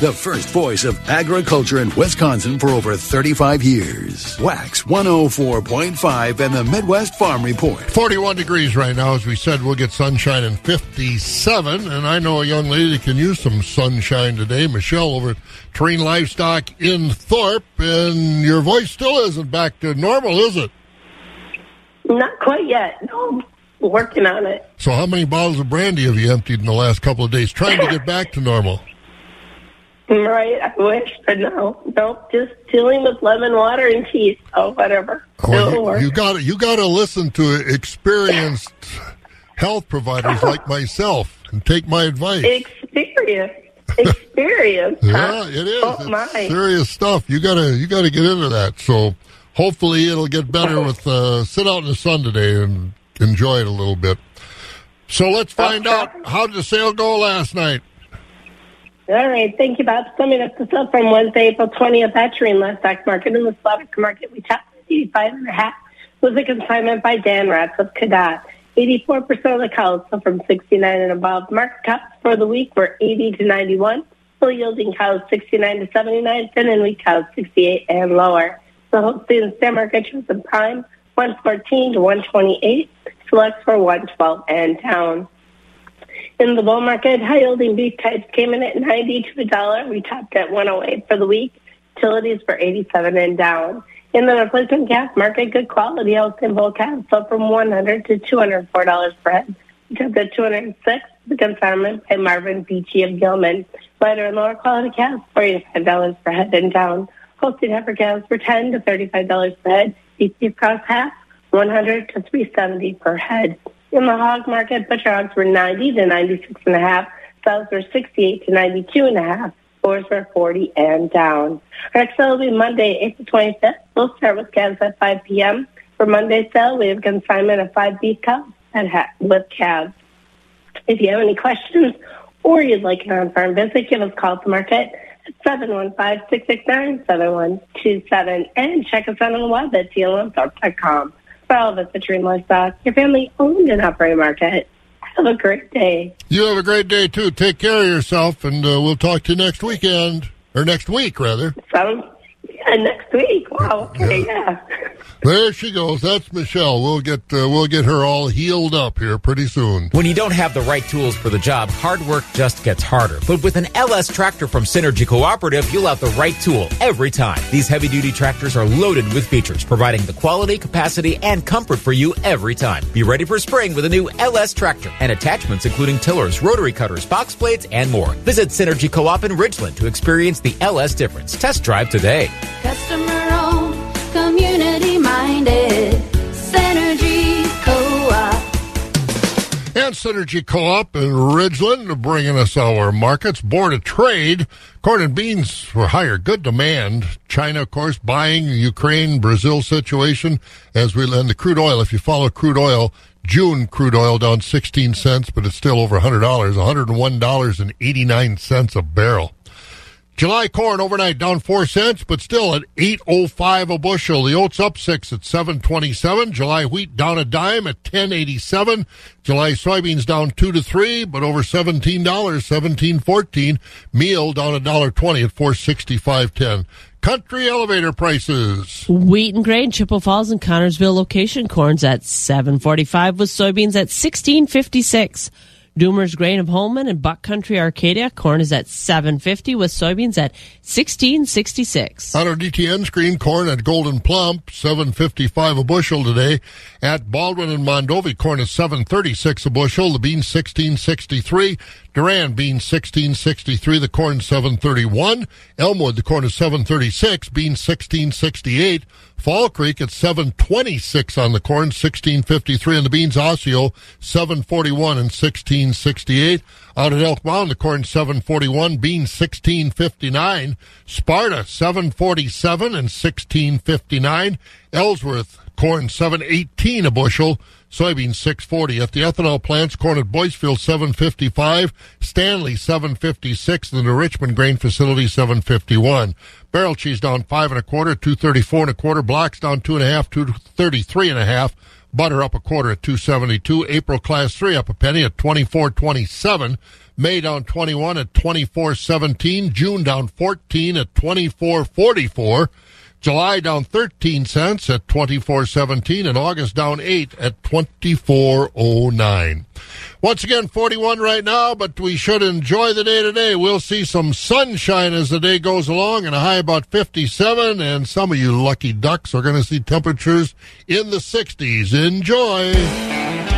The first voice of agriculture in Wisconsin for over 35 years. Wax 104.5 and the Midwest Farm Report. 41 degrees right now. As we said, we'll get sunshine in 57. And I know a young lady that can use some sunshine today. Michelle over at Terrain Livestock in Thorp. And your voice still isn't back to normal, is it? Not quite yet. No, working on it. So, how many bottles of brandy have you emptied in the last couple of days trying to get back to normal? Right, I wish, but no, nope. Just dealing with lemon water and tea. So whatever. Oh, you, you got you got to listen to experienced health providers like myself and take my advice. Experience, experience. Yeah, it is. Oh It's my! serious stuff. You gotta you gotta get into that. So hopefully it'll get better with uh, sit out in the sun today and enjoy it a little bit. So let's find out how did the sale go last night. All right, thank you, Bob. Summing up the sale from Wednesday, April 20th at Terrain Livestock Market in the slaughter market. We topped 85 and a half was a consignment by Dan Ratz of Cadott. 84% of the cows sold from 69 and above. Market tops for the week were 80 to 91. Full yielding cows 69 to 79. Thin and wheat cows 68 and lower. The Holstein Stem Market shows in prime 114 to 128. Selects for 112 and down. In the bull market, high yielding beef types came in at 90 to a dollar. We topped at 108 for the week. Utilities for 87 and down. In the replacement calf market, good quality Holstein bull calves sold from 100 to 204 dollars per head. We took the 206. The consignment by Marvin Beachy of Gilman. Lighter and lower quality calves, 45 dollars per head and down. Holstein heifer calves were 10 to 35 dollars per head. Beef cross half, 100 to 370 per head. In the hog market, butcher hogs were 90 to 96 and a half. Sows were 68 to 92 and a half. Boars were 40 and down. Our next sale will be Monday, April 25th. We'll start with calves at 5 p.m. For Monday's sale, we have consignment of five beef cows ha- with calves. If you have any questions or you'd like an on-farm visit, give us a call at the market at 715-669-7127 and check us out on the web at dlmthorpe.com. 12 at the Dreamland Stock, your family owned an operated market. Have a great day. You have a great day, too. Take care of yourself, and uh, we'll talk to you next weekend, or next week, rather. Sounds yeah, next week. Wow. Okay, yeah. There she goes. That's Michelle. We'll get uh, we'll get her all healed up here pretty soon. When you don't have the right tools for the job, hard work just gets harder. But with an LS tractor from Synergy Cooperative, you'll have the right tool every time. These heavy duty tractors are loaded with features, providing the quality, capacity, and comfort for you every time. Be ready for spring with a new LS tractor and attachments including tillers, rotary cutters, box blades, and more. Visit Synergy Co-op in Ridgeland to experience the LS difference. Test drive today. Customer owned, community minded, Synergy Co-op. And Synergy Co-op in Ridgeland bringing us our markets. Board of Trade, corn and beans were higher. Good demand. China, of course, buying Ukraine, Brazil situation as we lend the crude oil. If you follow crude oil, June crude oil down 16 cents, but it's still over $100, $101.89 a barrel. July corn overnight down four cents, but still at eight oh five a bushel. The oats up six at seven twenty seven. July wheat down a dime at ten eighty seven. July soybeans down two to three, but over seventeen dollars, seventeen fourteen. Meal down a dollar twenty at four sixty five ten. Country elevator prices. Wheat and grain, Chippewa Falls and Connorsville location corns at seven forty five with soybeans at sixteen fifty six. Doomer's Grain of Holman and Buck Country Arcadia. Corn is at 750 with soybeans at 1666. On our DTN screen, corn at Gold'n Plump, 755 a bushel today. At Baldwin and Mondovi, corn is 736 a bushel. The beans 1663. Durand beans 1663. The corn 731. Elmwood, the corn is 736. Beans 1668. Fall Creek at 726 on the corn, 1653 on the beans. Osseo 741 and 1668. Out at Elk Mound, the corn 741, beans 1659. Sparta 747 and 1659. Ellsworth corn 718 a bushel. Soybeans 640 at the ethanol plants. Corn at Boyceville 755, Stanley 756, and the Richmond grain facility 751. Barrel cheese down five and a quarter, 234 and a quarter. Blocks down two and a half, 233 and a half. Butter up a quarter at 272. April class three up a penny at 24.27. May down 21 at 24.17. June down 14 at 24.44. July down 13 cents at 24.17 and August down 8 at 24.09. Once again 41 right now, but we should enjoy the day today. We'll see some sunshine as the day goes along and a high about 57 and some of you lucky ducks are going to see temperatures in the 60s. Enjoy.